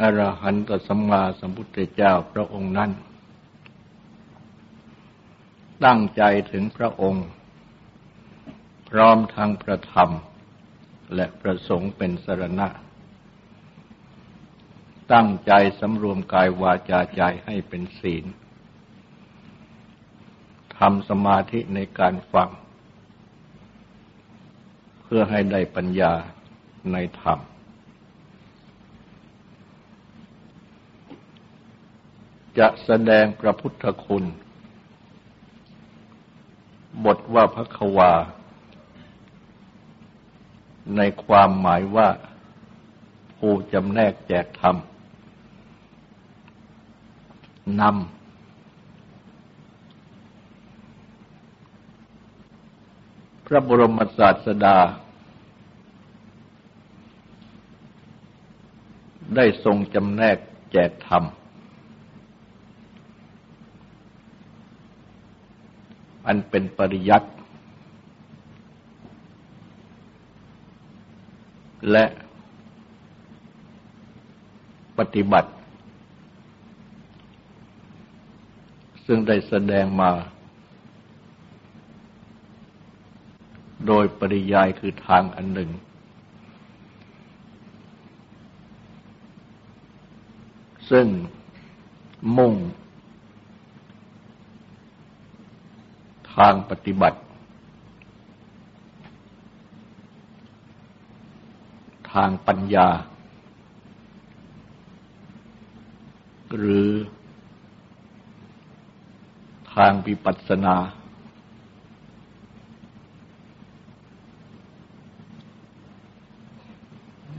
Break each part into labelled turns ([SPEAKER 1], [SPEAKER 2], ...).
[SPEAKER 1] อรหันตสัมมาสัมพุทธเจ้าพระองค์นั้น ตั้งใจถึงพระองค์ พร้อมทางพระธรรม และประสงค์เป็นสรณะ ตั้งใจสำรวมกายวาจาใจให้เป็นศีลทำสมาธิในการฟัง เพื่อให้ได้ปัญญาในธรรม จะแสดงพระพุทธคุณ บทว่าพระควา ในความหมายว่าผู้จำแนกแจกธรรมนำพระบรมศาสดา ได้ทรงจำแนกแจกธรรม อันเป็นปริยัติและปฏิบัติ ซึ่งได้แสดงมา โดยปริยายคือทางอันหนึ่ง ซึ่งมุ่ง ทางปฏิบัติ ทางปัญญา หรือทางวิปัสสนา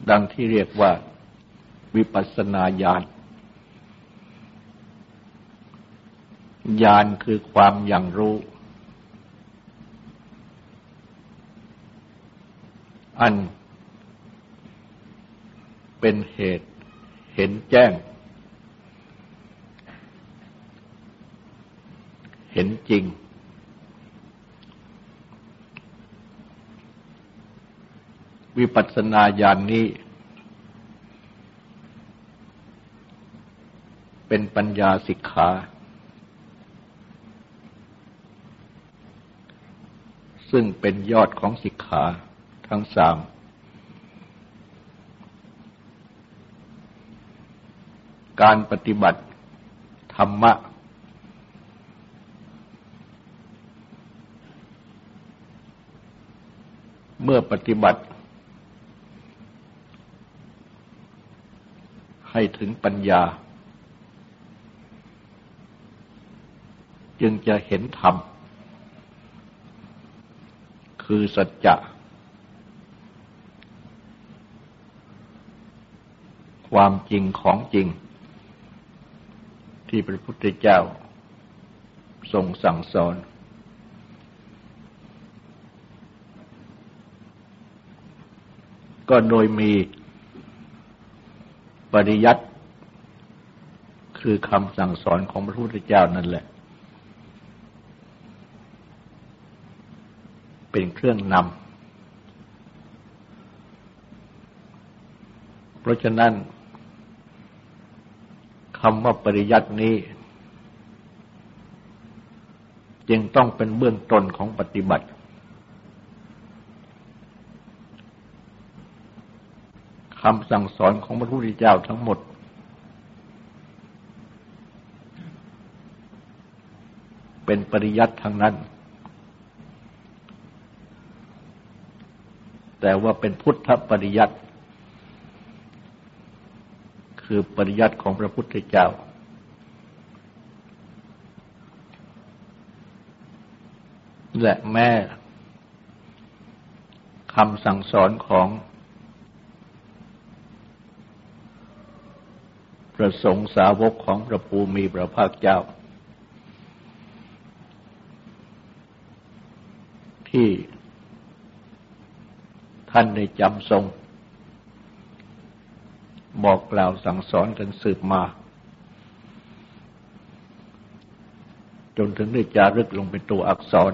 [SPEAKER 1] ดังที่เรียกว่าวิปัสสนาญาณญาณคือความอย่างรู้ อันเป็นเหตุเห็นแจ้ง เห็นจริง วิปัสสนาญาณนนี้ เป็นปัญญาสิกขาซึ่งเป็นยอดของสิกขา ทั้งสามการปฏิบัติธรรมะ เมื่อปฏิบัติ ให้ถึงปัญญา จึงจะเห็นธรรม คือสัจจะ ความจริงของจริง ที่พระพุทธเจ้าทรงสั่งสอน ก็โดยมีปริยัติคือคำสั่งสอนของพระพุทธเจ้านั่นแหละ เป็นเครื่องนำ เพราะฉะนั้น คำว่าปริยัตินี้ จึงต้องเป็นเบื้องต้นของปฏิบัติคำสั่งสอนของพระพุทธเจ้าทั้งหมด เป็นปริยัติทางนั้น แต่ว่าเป็นพุทธปริยัติ คือปริยัติของพระพุทธเจ้า และแม่คำสั่งสอนของประสงค์สาวกของพระภูมิพระภาคเจ้า ที่ท่านได้จำทรง บอกกล่าวสั่งสอนกันสืบมา จนถึงได้จารึกลงเป็นตัวอักษร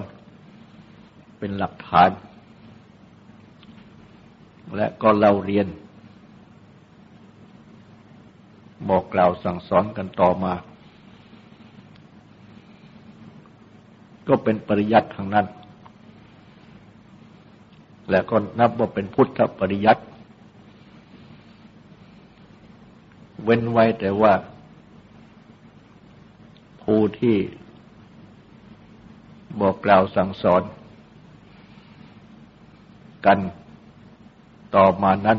[SPEAKER 1] เป็นหลักฐาน และก็เล่าเรียน บอกกล่าวสั่งสอนกันต่อมา ก็เป็นปริยัติทางนั้น และก็นับว่าเป็นพุทธปริยัติ เว้นไว้แต่ว่า ผู้ที่บอกกล่าวสั่งสอน กันต่อมานั้น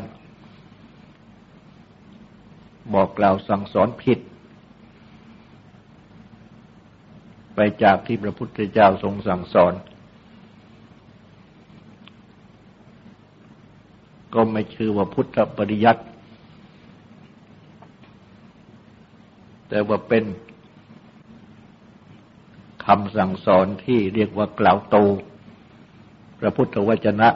[SPEAKER 1] บอกกล่าวสั่งสอนผิด ไปจากที่พระพุทธเจ้าทรงสั่งสอน ก็ไม่ชื่อว่าพุทธปริยัติ แต่ว่าเป็นคำสั่งสอนที่เรียกว่ากล่าวโต พระพุทธวจนะ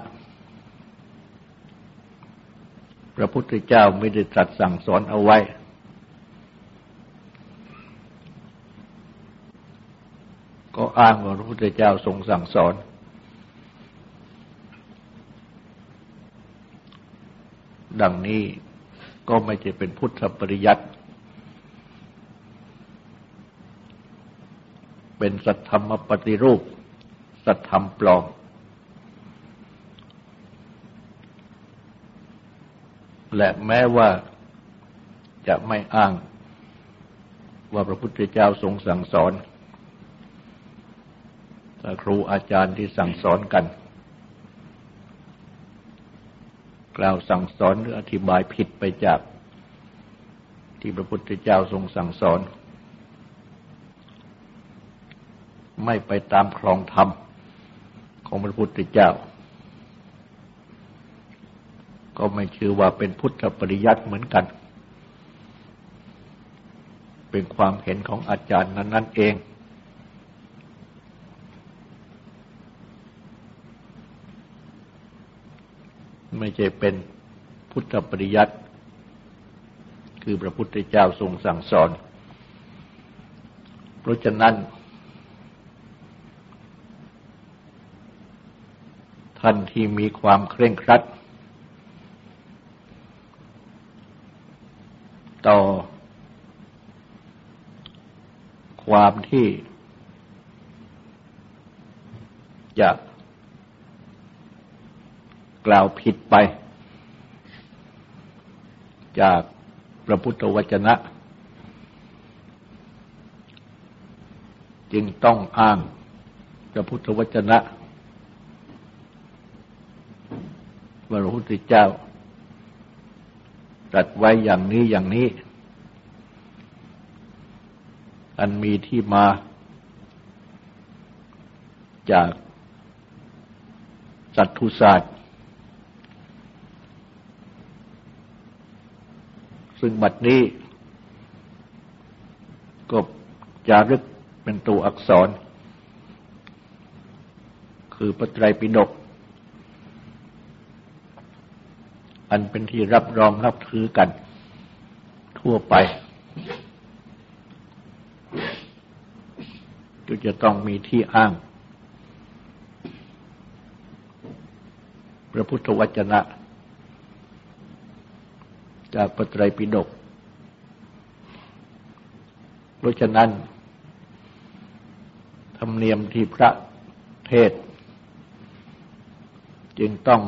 [SPEAKER 1] พระพุทธเจ้าไม่ได้ตรัสสั่งสอนเอาไว้ ก็อ้างว่าพระพุทธเจ้าทรงสั่งสอนดังนี้ก็ไม่ใช่เป็นพุทธปริยัติ เป็นสัทธรรมปฏิรูป สัทธรรมปลอม และแม้ว่าจะไม่อ้างว่าพระพุทธเจ้าทรงสั่งสอนแต่ครูอาจารย์ที่สั่งสอนกัน กล่าวสั่งสอนหรืออธิบายผิดไปจากที่พระพุทธเจ้าทรงสั่งสอน ไม่ไปตามครองธรรมของพระพุทธเจ้า ก็ไม่ชื่อว่าเป็นพุทธปริยัติเหมือนกัน เป็นความเห็นของอาจารย์นั้น ๆ เอง ไม่ใช่เป็นพุทธปริยัติคือพระพุทธเจ้าทรงสั่งสอน เพราะฉะนั้น ท่านที่มีความเคร่งครัด ต่อ ความที่ จะกล่าวผิดไป จากพระพุทธวจนะ จึงต้องอ้างพระพุทธวจนะว่า พระพุทธเจ้าตรัสไว้อย่างนี้อย่างนี้ อันมีที่มา จากสัตทุศาสตร์ ซึ่งบัดนี้ ก็จารึกเป็นตัวอักษร คือปไตรปิฎก อันเป็นที่รับรองรับถือกัน ทั่วไปก็จะต้องมีที่อ้าง พระพุทธวจนะ จากปไตรปิฎกเพราะฉะนั้น ธรรมเนียมที่พระเทศ จึงต้อง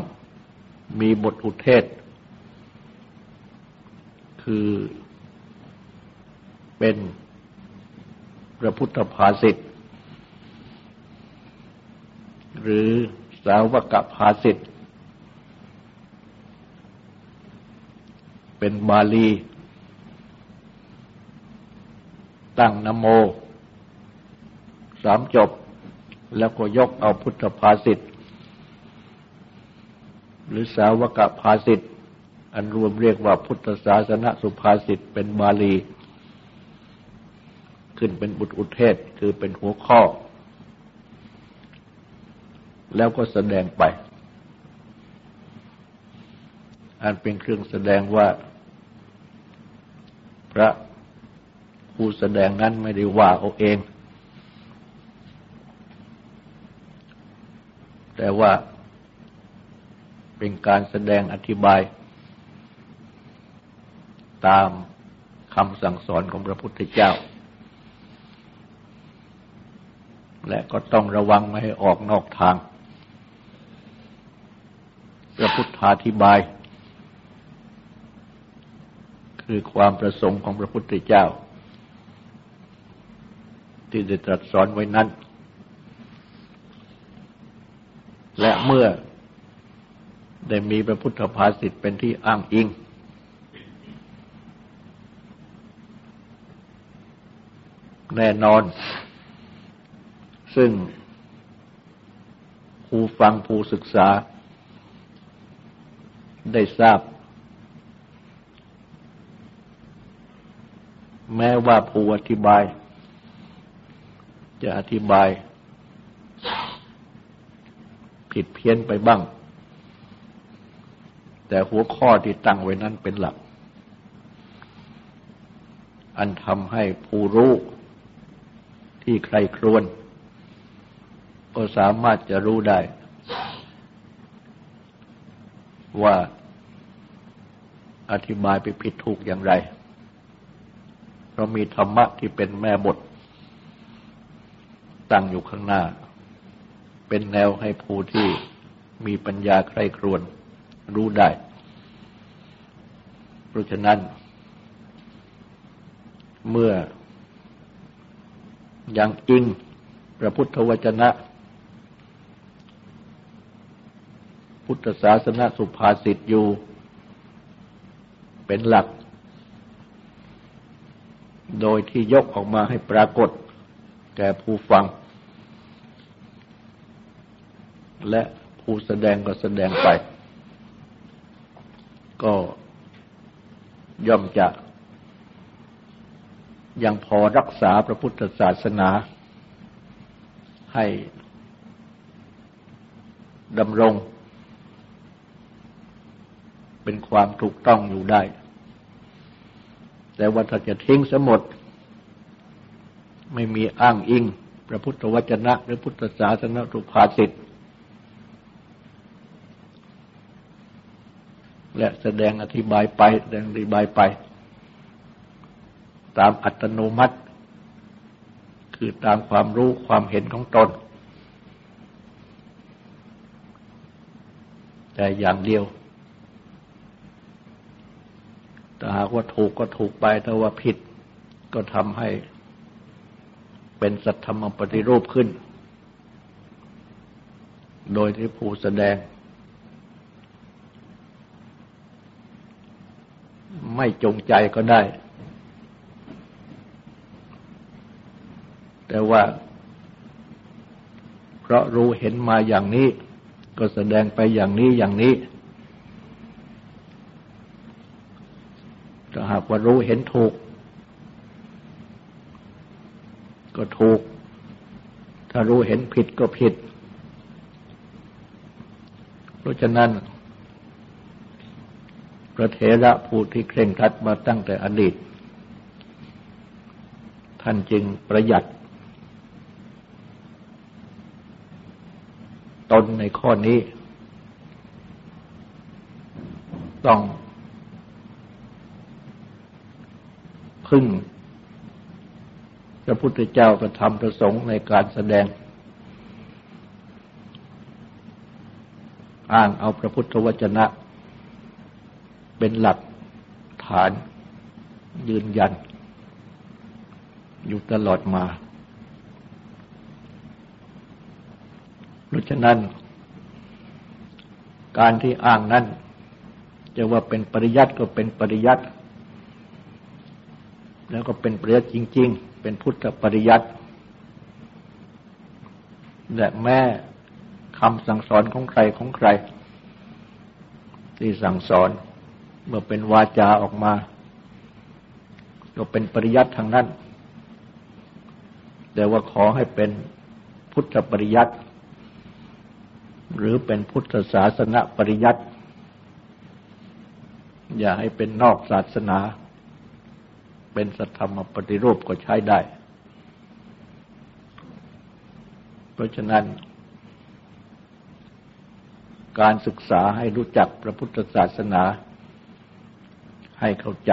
[SPEAKER 1] มีบทอุเทศ คือเป็นพระพุทธภาษิตหรือสาวกภาษิตเป็นบาลี ตั้งนโม สามจบแล้วก็ยกเอาพุทธภาษิต หรือสาวกภาสิทธ์อันรวมเรียกว่าพุทธศาสนสุภาษิตเป็นบาลี ขึ้นเป็นบุตรอุเทศคือเป็นหัวข้อ แล้วก็แสดงไป อันเป็นเครื่องแสดงว่า พระผู้แสดงนั้นไม่ได้ว่าเอาเอง แต่ว่า เป็นการแสดงอธิบาย ตามคำสั่งสอนของพระพุทธเจ้า และก็ต้องระวังไม่ให้ออกนอกทาง พระพุทธาธิบาย คือความประสงค์ของพระพุทธเจ้า ที่ได้ตรัสสอนไว้นั้น และเมื่อ ได้มีพระพุทธภาษิตเป็นที่อ้างอิง แน่นอน ซึ่งผู้ฟังผู้ศึกษา ได้ทราบ แม้ว่าผู้อธิบาย จะอธิบาย ผิดเพี้ยนไปบ้าง แต่หัวข้อที่ตั้งไว้นั้นเป็นหลัก อันทำให้ผู้รู้ที่ใครครวน ก็สามารถจะรู้ได้ ว่าอธิบายไปผิดถูกอย่างไรเพราะมีธรรมะที่เป็นแม่บท ตั้งอยู่ข้างหน้า เป็นแนวให้ผู้ที่มีปัญญาใครครวน รู้ได้ เพราะฉะนั้น เมื่อยังอิงพระพุทธวจนะ พุทธศาสนาสุภาษิตอยู่ เป็นหลัก โดยที่ยกออกมาให้ปรากฏ แก่ผู้ฟัง และผู้แสดงก็แสดงไป ก็ย่อมจะยังพอรักษาพระพุทธศาสนา ให้ดำรง เป็นความถูกต้องอยู่ได้ แต่ว่าถ้าจะทิ้งสมด ไม่มีอ้างอิง พระพุทธวจนะ หรือพุทธศาสนาทุภาสิทธ และแสดงอธิบายไปแสดงอธิบายไป ตามอัตโนมัติ คือตามความรู้ความเห็นของตน แต่อย่างเดียวถ้าหากว่าถูกก็ถูกไปถ้าว่าผิดก็ทำให้เป็นสัทธรรมปฏิรูปขึ้น โดยที่ผู้แสดง ไม่จงใจก็ได้ แต่ว่า เพราะรู้เห็นมาอย่างนี้ ก็แสดงไปอย่างนี้อย่างนี้ถ้าหากว่ารู้เห็นถูก ก็ถูก ถ้ารู้เห็นผิดก็ผิด เพราะฉะนั้น ระเถระผู้ที่เคร่งครัดมาตั้งแต่อดีต ท่านจึงประหยัด ตนในข้อนี้ ต้องพึ่งพระพุทธเจ้ากระทำประสงค์ในการแสดง อ้างเอาพระพุทธวจนะ เป็นหลักฐานยืนยัน อยู่ตลอดมา เพราะฉะนั้น การที่อ้างนั้น จะว่าเป็นปริยัติก็เป็นปริยัติ แล้วก็เป็นปริยัติจริง ๆ เป็นพุทธปริยัติและแม่คำสั่งสอนของใครของใคร ที่สั่งสอน เมื่อเป็นวาจาออกมาก็เป็นปริยัติทางนั้น แต่ว่าขอให้เป็นพุทธปริยัติหรือเป็นพุทธศาสนาปริยัติอย่าให้เป็นนอกศาสนา เป็นสัทธรรมปฏิรูปก็ใช้ได้ เพราะฉะนั้น การศึกษาให้รู้จักพระพุทธศาสนา ให้เข้าใจ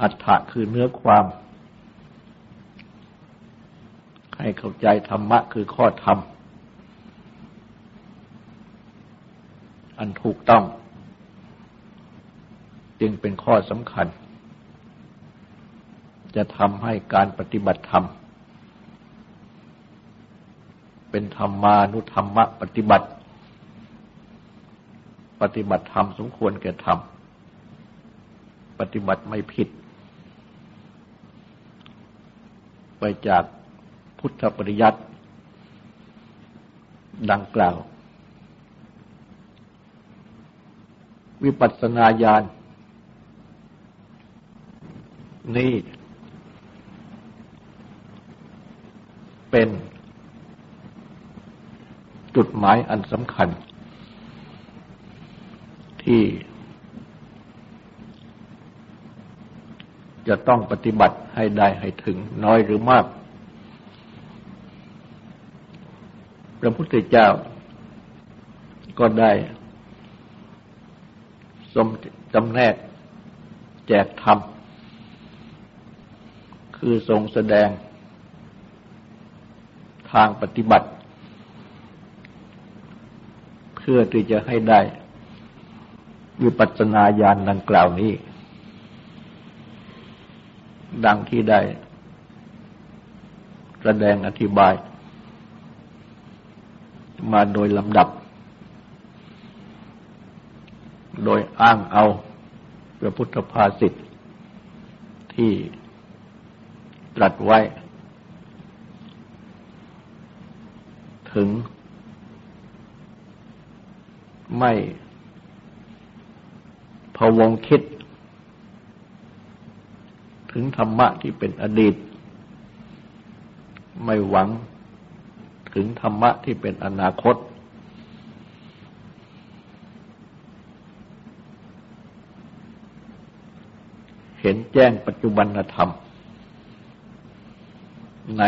[SPEAKER 1] อัฏฐะคือเนื้อความ ให้เข้าใจธรรมะคือข้อธรรม อันถูกต้อง จึงเป็นข้อสำคัญ จะทำให้การปฏิบัติธรรม เป็นธรรมานุธรรมะปฏิบัติ ปฏิบัติธรรมสมควรแก่ธรรม ปฏิบัติไม่ผิด ไปจากพุทธปริยัติดังกล่าว วิปัสสนาญาณนี่เป็นจุดหมายอันสำคัญ ที่ จะต้องปฏิบัติให้ได้ให้ถึงน้อยหรือมาก พระพุทธเจ้าก็ได้สมจำแนกแจกธรรม คือทรงแสดงทางปฏิบัติ เพื่อที่จะให้ได้ วิปัสสนาญาณดังกล่าวนี้ ดังที่ได้แสดงอธิบาย มาโดยลำดับ โดยอ้างเอาพระพุทธภาษิตที่ตรัสไว้ ถึงไม่ พวงคิด ถึงธรรมะที่เป็นอดีต ไม่หวังถึงธรรมะที่เป็นอนาคต เห็นแจ้งปัจจุบันธรรม ใน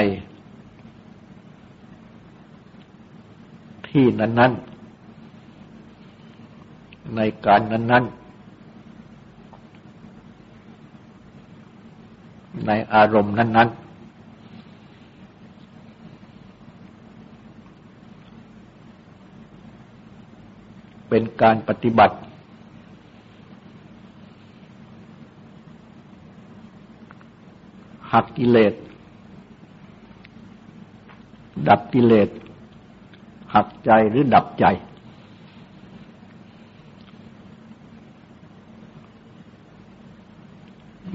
[SPEAKER 1] ที่นั้น ๆ ในการนั้น ๆ ในอารมณ์นั้น ๆ เป็นการปฏิบัติ หักกิเลส ดับกิเลส หักใจหรือดับใจ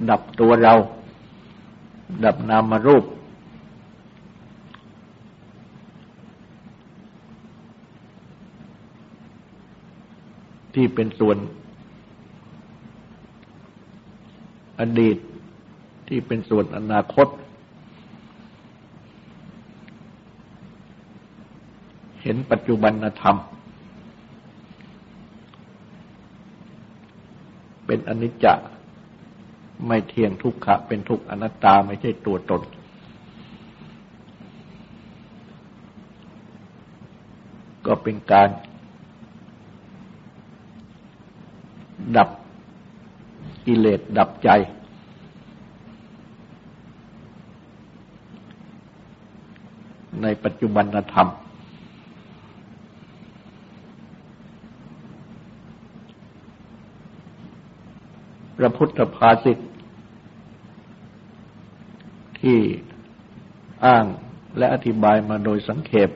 [SPEAKER 1] ดับตัวเรา ดับนามารูป ที่เป็นส่วน อดีตที่เป็นส่วนอนาคต เห็นปัจจุบันธรรม เป็นอนิจจ ไม่เที่ยงทุกขะเป็นทุกอนัตตาไม่ใช่ตัวตน ก็เป็นการดับกิเลสดับใจ ในปัจจุบันธรรม พระพุทธภาษิตที่อ้างและอธิบายมาโดยสังเขป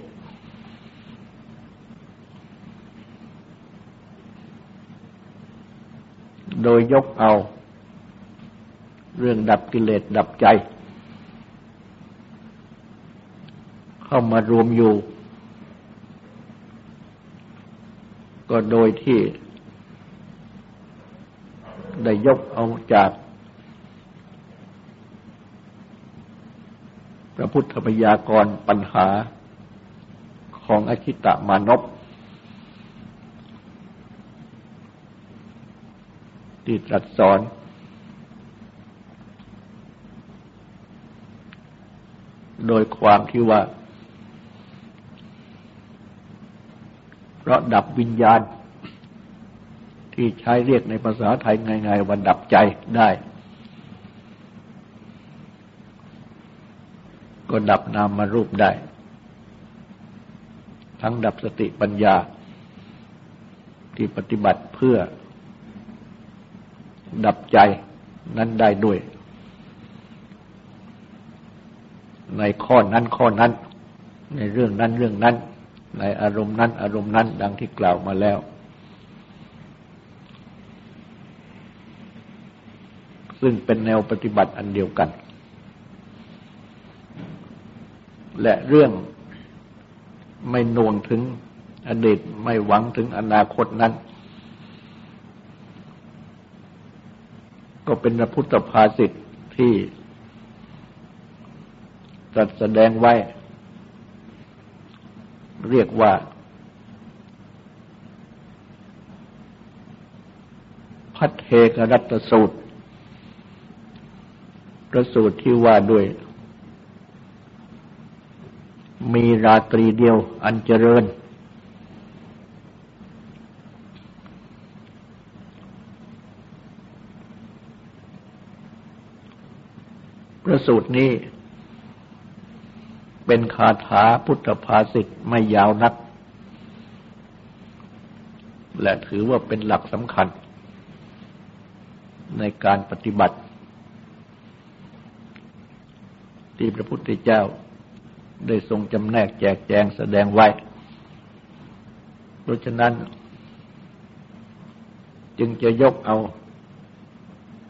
[SPEAKER 1] โดยยกเอา เรื่องดับกิเลสดับใจ เข้ามารวมอยู่ ก็โดยที่ ได้ยกเอาจากพระพุทธพยากรปัญหาของอคิตะมานพที่ตรัสสอนโดยความที่ว่า เพราะดับวิญญาณ ที่ใช้เรียกในภาษาไทยง่ายๆว่าดับใจได้ ก็ดับนามมารูปได้ ทั้งดับสติปัญญา ที่ปฏิบัติเพื่อ ดับใจนั้นได้ด้วย ในข้อนั้นข้อนั้น ในเรื่องนั้นเรื่องนั้น ในอารมณ์นั้น อารมณ์นั้น ดังที่กล่าวมาแล้ว ซึ่งเป็นแนวปฏิบัติอันเดียวกัน และเรื่องไม่น่วงถึงอดีตไม่หวังถึงอนาคตนั้น ก็เป็นพระพุทธภาษิตที่จัดแสดงไว้ เรียกว่า พัทเทกรัตสูตร พระสูตรที่ว่าด้วย มีราตรีเดียวอันเจริญ ประสูตรนี้เป็นคาถาพุทธภาษิตไม่ยาวนัก และถือว่าเป็นหลักสำคัญ ในการปฏิบัติ ที่พระพุทธเจ้าได้ทรงจำแนกแจกแจงแสดงไว้ เพราะฉะนั้น จึงจะยกเอา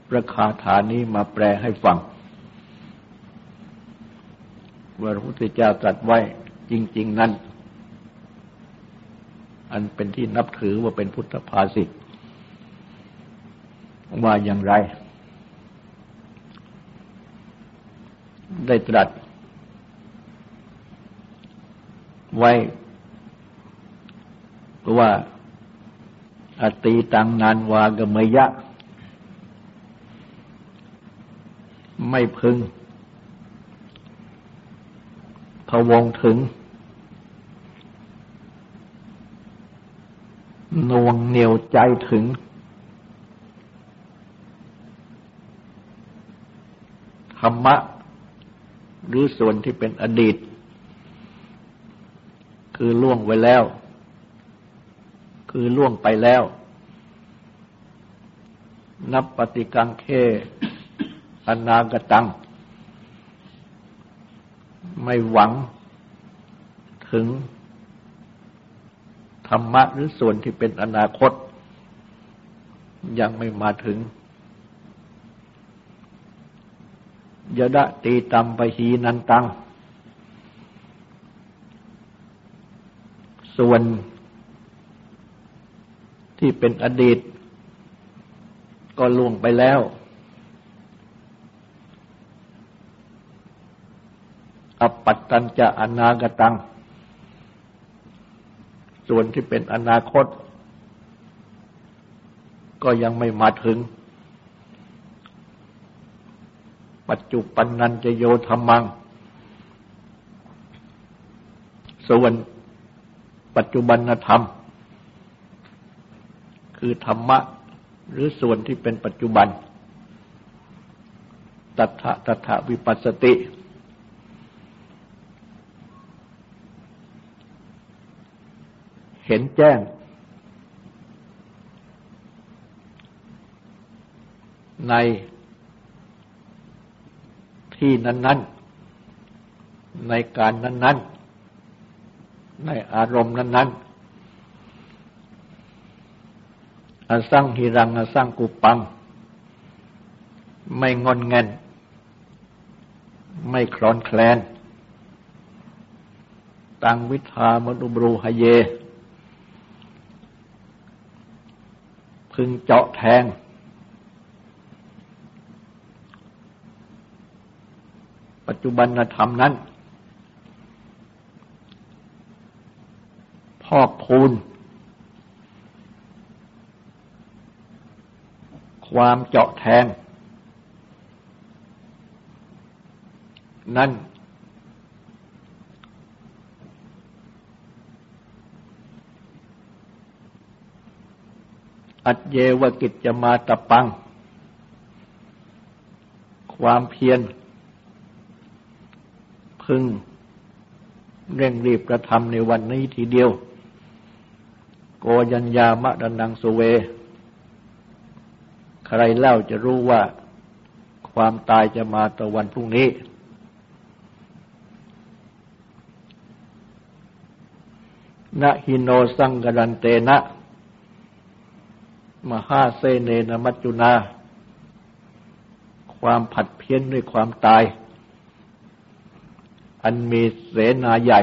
[SPEAKER 1] ประคาฐานี้มาแปลให้ฟังว่าพระพุทธเจ้าตรัสไว้จริง ๆ นั้น อันเป็นที่นับถือว่าเป็นพุทธภาษิตว่าอย่างไร ได้ตรัส ไว้ว่าอตีตังนานวากมยะ ไม่พึงพวงถึงนวงเหนียวใจถึง ธรรมะ หรือส่วนที่เป็นอดีต คือล่วงไว้แล้ว คือล่วงไปแล้ว นับปฏิกังเคอนาคตัง ไม่หวังถึงธรรมะหรือส่วนที่เป็นอนาคต ยังไม่มาถึง ยดะตีตัมปหีนันตัง ส่วนที่เป็นอดีต ก็ล่วงไปแล้ว อปัตตัญจะอนาคตัง ส่วนที่เป็นอนาคต ก็ยังไม่มาถึง ปัจจุปันนันจะโยธรรมัง ส่วนปัจจุบันธรรม คือธรรมะหรือส่วนที่เป็นปัจจุบัน ตัทะตัทะวิปัสสติ เห็นแจ้ง ใน ที่นั้น ๆ ในการนั้น ๆ ในอารมณ์นั้น ๆอสังหิรังอสังกุปัง ไม่งอนเงิน ไม่คลอนแคลน ตังวิธามนุบรูหเย พึงเจาะแทง ปัจจุบันธรรมนั้น พอกพูนความเจาะแทง นั่น อัจเยวกิจจะมาตะปัง ความเพียร พึงเร่งรีบกระทำในวันนี้ทีเดียว โกยัญญามะดันังสเว ใครเล่าจะรู้ว่าความตายจะมาตะวันพรุ่งนี้ นะฮิโนสังกรันเตนะ มหาเซเนนมัจจุนา ความผัดเพี้ยนด้วยความตาย อันมีเสนาใหญ่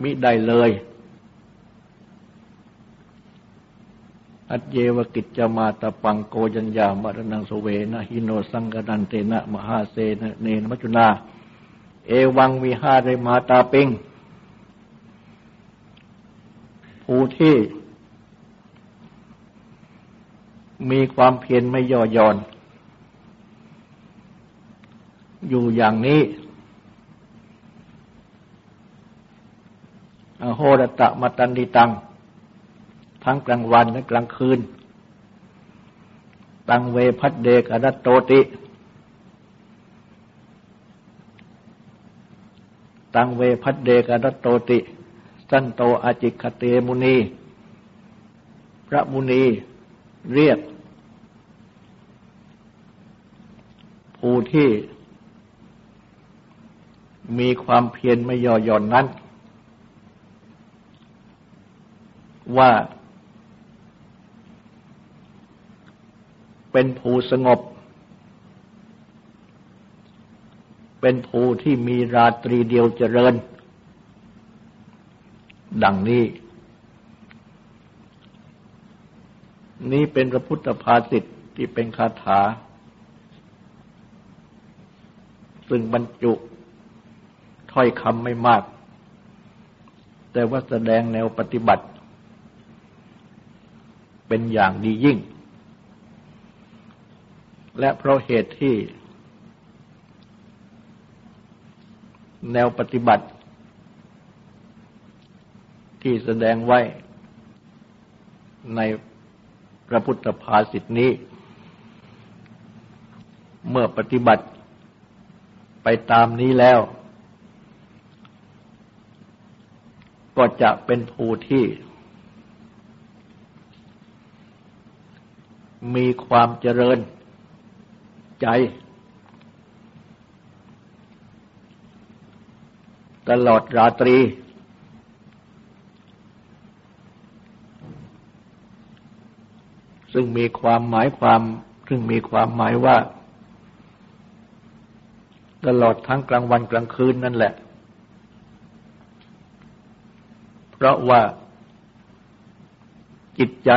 [SPEAKER 1] มิได้เลย อัจเยวกิจจมาตปังโกยัญญามรณังสเวนะหิโนสังกดันเตนะ มหาเสนเนนมัจุนา เอวังมีห้าได้มาตาปิงผู้ที่มีความเพียรไม่ย่อหย่อน อยู่อย่างนี้ อโหรตะมตันดิตัง ทั้งกลางวันและกลางคืน ตังเวพัดเดกอนัตโตติ ตังเวพัดเดกอนัตโตติ สันโตอาจิคเตมุนี พระมุนีเรียก ผู้ที่มีความเพียรไม่ย่อหย่อนนั้น ว่า เป็นผู้สงบ เป็นผู้ที่มีราตรีเดียวเจริญ ดังนี้ นี้เป็นพระพุทธภาษิตที่เป็นคาถา ซึ่งบรรจุถ้อยคำไม่มาก แต่ว่าแสดงแนวปฏิบัติ เป็นอย่างดียิ่ง และเพราะเหตุที่ แนวปฏิบัติ ที่แสดงไว้ในพระพุทธภาษิตนี้ เมื่อปฏิบัติไปตามนี้แล้ว ก็จะเป็นผู้ที่ มีความเจริญใจ ตลอดราตรี ซึ่งมีความหมายความ ซึ่งมีความหมายว่า ตลอดทั้งกลางวันกลางคืนนั่นแหละ เพราะว่าจิตใจ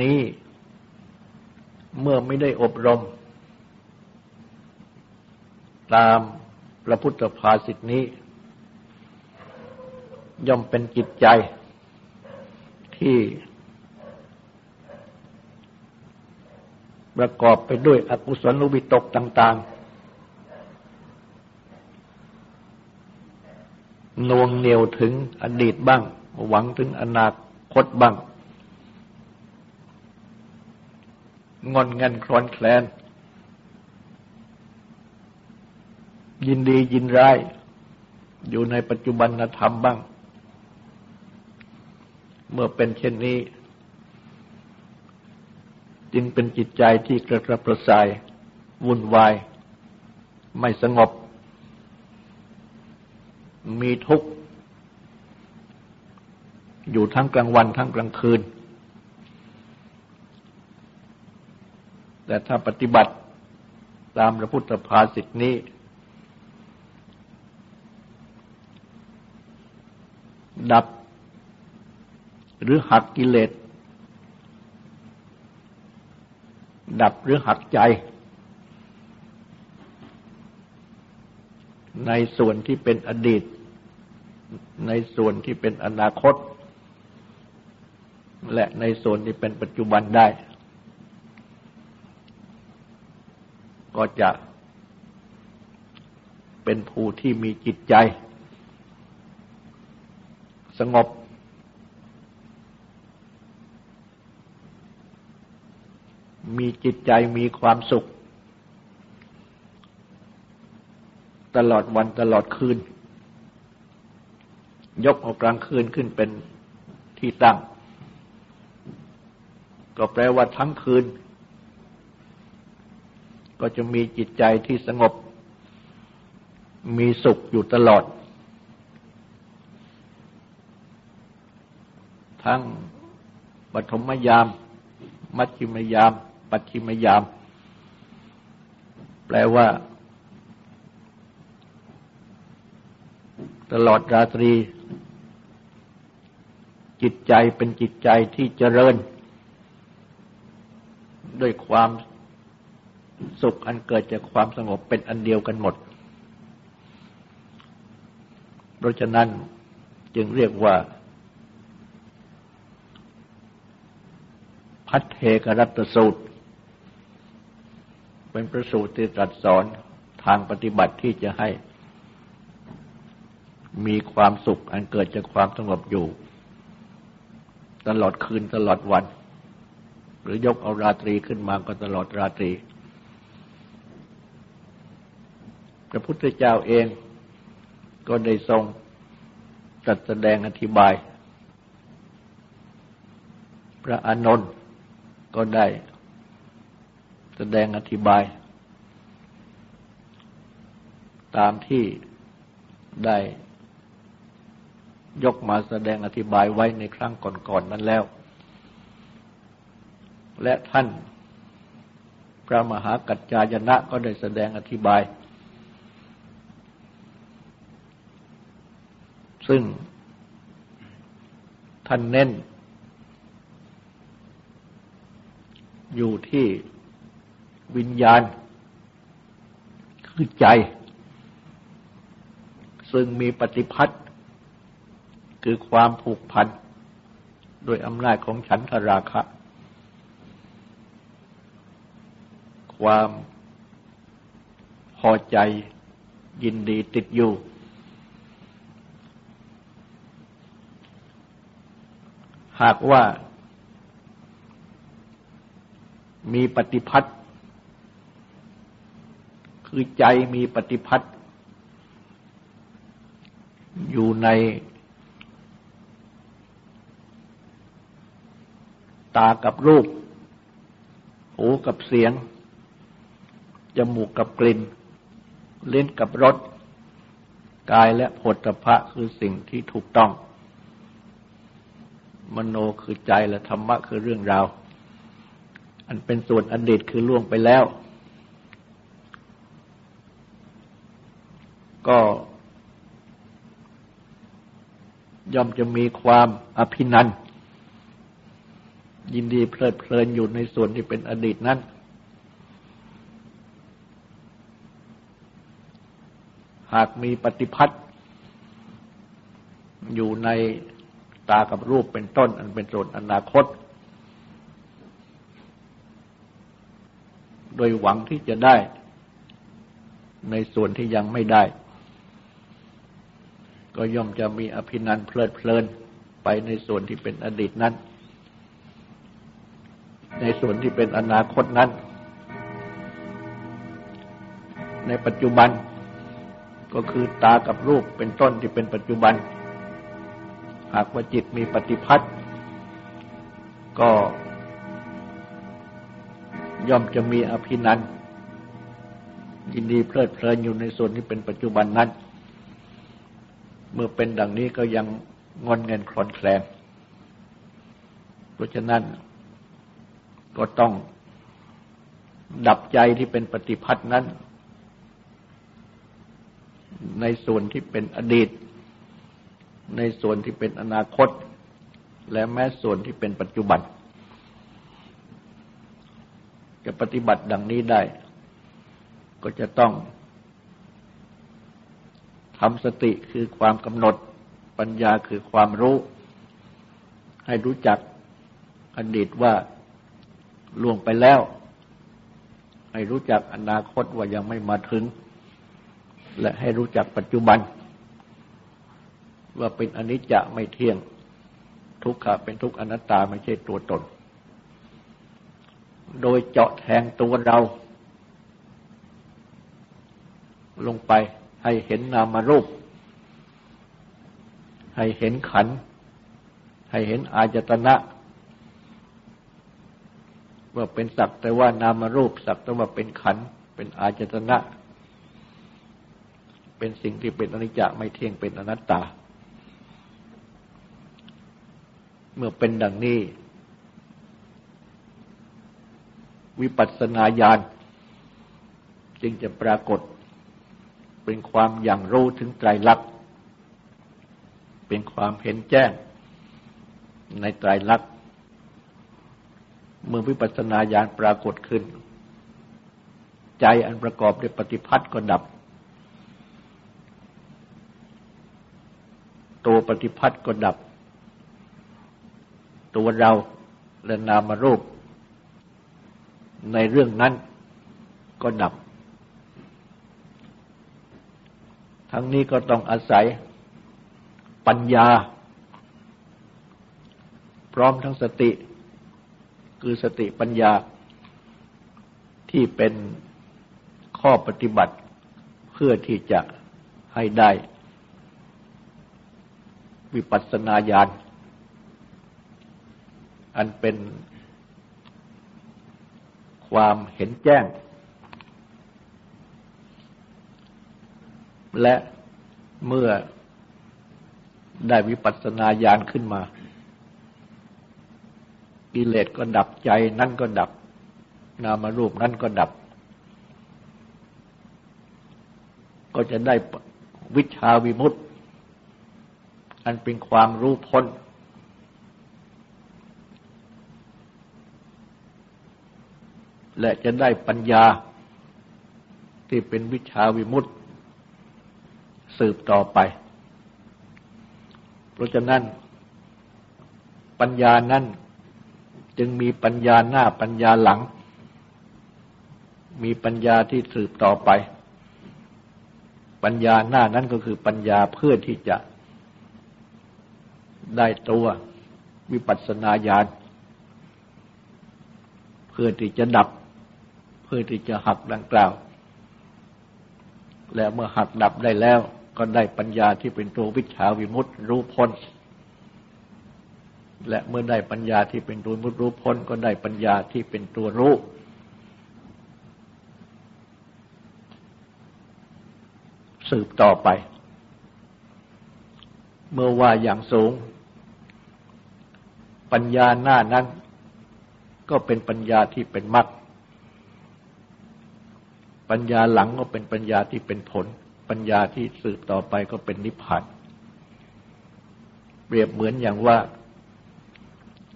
[SPEAKER 1] นี้เมื่อไม่ได้อบรม ตามพระพุทธภาษิตนี้ ย่อมเป็นจิตใจที่ ประกอบไปด้วยอกุศลวิตกต่าง ๆนวงเหนียวถึงอดีตบ้าง หวังถึงอนาคตบ้าง งอนเงันคลอนแคลน ยินดียินร้าย อยู่ในปัจจุบันธรรมบ้าง เมื่อเป็นเช่นนี้ จึงเป็นจิตใจที่กระกระประสาย วุ่นวาย ไม่สงบ มีทุกข์ อยู่ทั้งกลางวันทั้งกลางคืน แต่ถ้าปฏิบัติตามพระพุทธภาษิตนี้ ดับหรือหักกิเลส ดับหรือหักใจ ในส่วนที่เป็นอดีต ในส่วนที่เป็นอนาคต และในส่วนที่เป็นปัจจุบันได้ ก็จะเป็นผู้ที่มีจิตใจ สงบ มีจิตใจมีความสุข ตลอดวันตลอดคืน ยกเอากลางคืนขึ้นเป็นที่ตั้ง ก็แปลว่าทั้งคืน ก็จะมีจิตใจที่สงบ มีสุขอยู่ตลอด ทั้งปฐมยาม มัชฌิมยาม ปัจฉิมยาม แปลว่า ตลอดราตรี จิตใจเป็นจิตใจที่เจริญ ด้วยความ สุขอันเกิดจากความสงบเป็นอันเดียวกันหมด เพราะฉะนั้นจึงเรียกว่า พัทเทกรัตสูตร เป็นประสูตรที่ตรัสสอนทางปฏิบัติที่จะให้ มีความสุขอันเกิดจากความสงบอยู่ ตลอดคืนตลอดวัน หรือยกเอาราตรีขึ้นมาก็ตลอดราตรี พระพุทธเจ้าเองก็ได้ทรงจัดแสดงอธิบาย พระอานนท์ก็ได้แสดงอธิบาย ตามที่ได้ยกมาแสดงอธิบายไว้ในครั้งก่อนๆนนั้นแล้ว และท่านพระมหากัจจายนะก็ได้แสดงอธิบาย ซึ่งท่านเน้น อยู่ที่วิญญาณ คือใจ ซึ่งมีปฏิพัทธ์คือความผูกพันโดยอำนาจของฉันทราคะ ความพอใจยินดีติดอยู่ หากว่ามีปฏิพัทธ์คือใจมีปฏิพัทธ์อยู่ในตากับรูป หูกับเสียง จมูกกับกลิ่น เล่นกับรส กายและผลตภะคือสิ่งที่ถูกต้อง มโนคือใจและธรรมะคือเรื่องราว อันเป็นส่วนอดีตคือล่วงไปแล้ว ก็ย่อมจะมีความอภินันยินดีเพลิดเพลินอยู่ในส่วนที่เป็นอดีตนั้น หากมีปฏิพัทธ์อยู่ใน ตากับรูปเป็นต้น อันเป็นส่วนอนาคต โดยหวังที่จะได้ ในส่วนที่ยังไม่ได้ ก็ย่อมจะมีอภินันเพลิดเพลินไปในส่วนที่เป็นอดีตนั้น ในส่วนที่เป็นอนาคตนั้น ในปัจจุบันก็คือตากับรูปเป็นต้นที่เป็นปัจจุบัน หากว่าจิตมีปฏิพัทธ์ก็ย่อมจะมีอภินันยินดีเพลิดเพลินอยู่ในส่วนที่เป็นปัจจุบันนั้น เมื่อเป็นดังนี้ก็ยังงอนเงินคลอนแคลงเพราะฉะนั้นก็ต้องดับใจที่เป็นปฏิพัทธ์นั้น ในส่วนที่เป็นอดีต ในส่วนที่เป็นอนาคต และแม้ส่วนที่เป็นปัจจุบัน จะปฏิบัติดังนี้ได้ ก็จะต้องทำสติคือความกำหนดปัญญาคือความรู้ ให้รู้จักอดีตว่าล่วงไปแล้ว ให้รู้จักอนาคตว่ายังไม่มาถึง และให้รู้จักปัจจุบัน ว่าเป็นอนิจจะไม่เที่ยงทุกขะเป็นทุกอนัตตาไม่ใช่ตัวตน โดยเจาะแทงตัวเรา ลงไปให้เห็นนามารูป ให้เห็นขัน ให้เห็นอาจตนะ ว่าเป็นสักแต่ว่านามารูป สักแต่ว่าเป็นขัน เป็นอาจตนะ เป็นสิ่งที่เป็นอนิจจไม่เที่ยงเป็นอนัตตา เมื่อเป็นดังนี้ วิปัสสนาญาณจึงจะปรากฏเป็นความอย่างรู้ถึงไตรลักษณ์เป็นความเห็นแจ้งในไตรลักษณ์เมื่อวิปัสสนาญาณปรากฏขึ้น ใจอันประกอบด้วยปฏิพัทธ์ก็ดับ ตัวปฏิพัทธ์ก็ดับ ตัวเราและนามรูป ในเรื่องนั้นก็ดับ ทั้งนี้ก็ต้องอาศัยปัญญา พร้อมทั้งสติ คือสติปัญญาที่เป็นข้อปฏิบัติเพื่อที่จะให้ได้ วิปัสสนาญาณ อันเป็นความเห็นแจ้ง และเมื่อได้วิปัสสนาญาณขึ้นมา กิเลสก็ดับใจนั่นก็ดับ นามารูปนั่นก็ดับ ก็จะได้วิชาวิมุตติ อันเป็นความรู้พ้น และจะได้ปัญญาที่เป็นวิชาวิมุตติสืบต่อไป เพราะฉะนั้น ปัญญานั้นจึงมีปัญญาหน้าปัญญาหลัง มีปัญญาที่สืบต่อไป ปัญญาหน้านั้นก็คือปัญญาเพื่อที่จะได้ตัววิปัสสนาญาณเพื่อที่จะดับ พื่อที่จะหักดังกล่าว และเมื่อหักดับได้แล้ว ก็ได้ปัญญาที่เป็นตัววิชาวิมุตติรู้พ้น และเมื่อได้ปัญญาที่เป็นตัวมุตรู้พ้น ก็ได้ปัญญาที่เป็นตัวรู้สืบต่อไป เมื่อว่าอย่างสูง ปัญญาหน้านั้น ก็เป็นปัญญาที่เป็นมรรค ปัญญาหลังก็เป็นปัญญาที่เป็นผล ปัญญาที่สืบต่อไปก็เป็นนิพพานเปรียบเหมือนอย่างว่า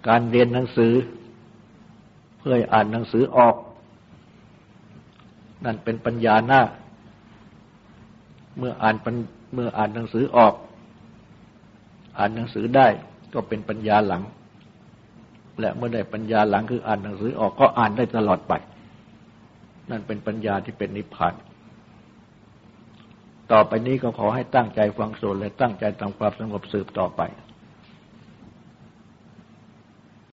[SPEAKER 1] การเรียนหนังสือ เพื่ออ่านหนังสือออก นั่นเป็นปัญญาหน้า เมื่ออ่านเมื่ออ่านหนังสือออก อ่านหนังสือได้ก็เป็นปัญญาหลัง และเมื่อได้ปัญญาหลังคืออ่านหนังสือออกก็อ่านได้ตลอดไป นั่นเป็นปัญญาที่เป็นนิพพาน ต่อไปนี้ก็ขอให้ตั้งใจฟังสวดและตั้งใจทำความสงบสืบต่อไป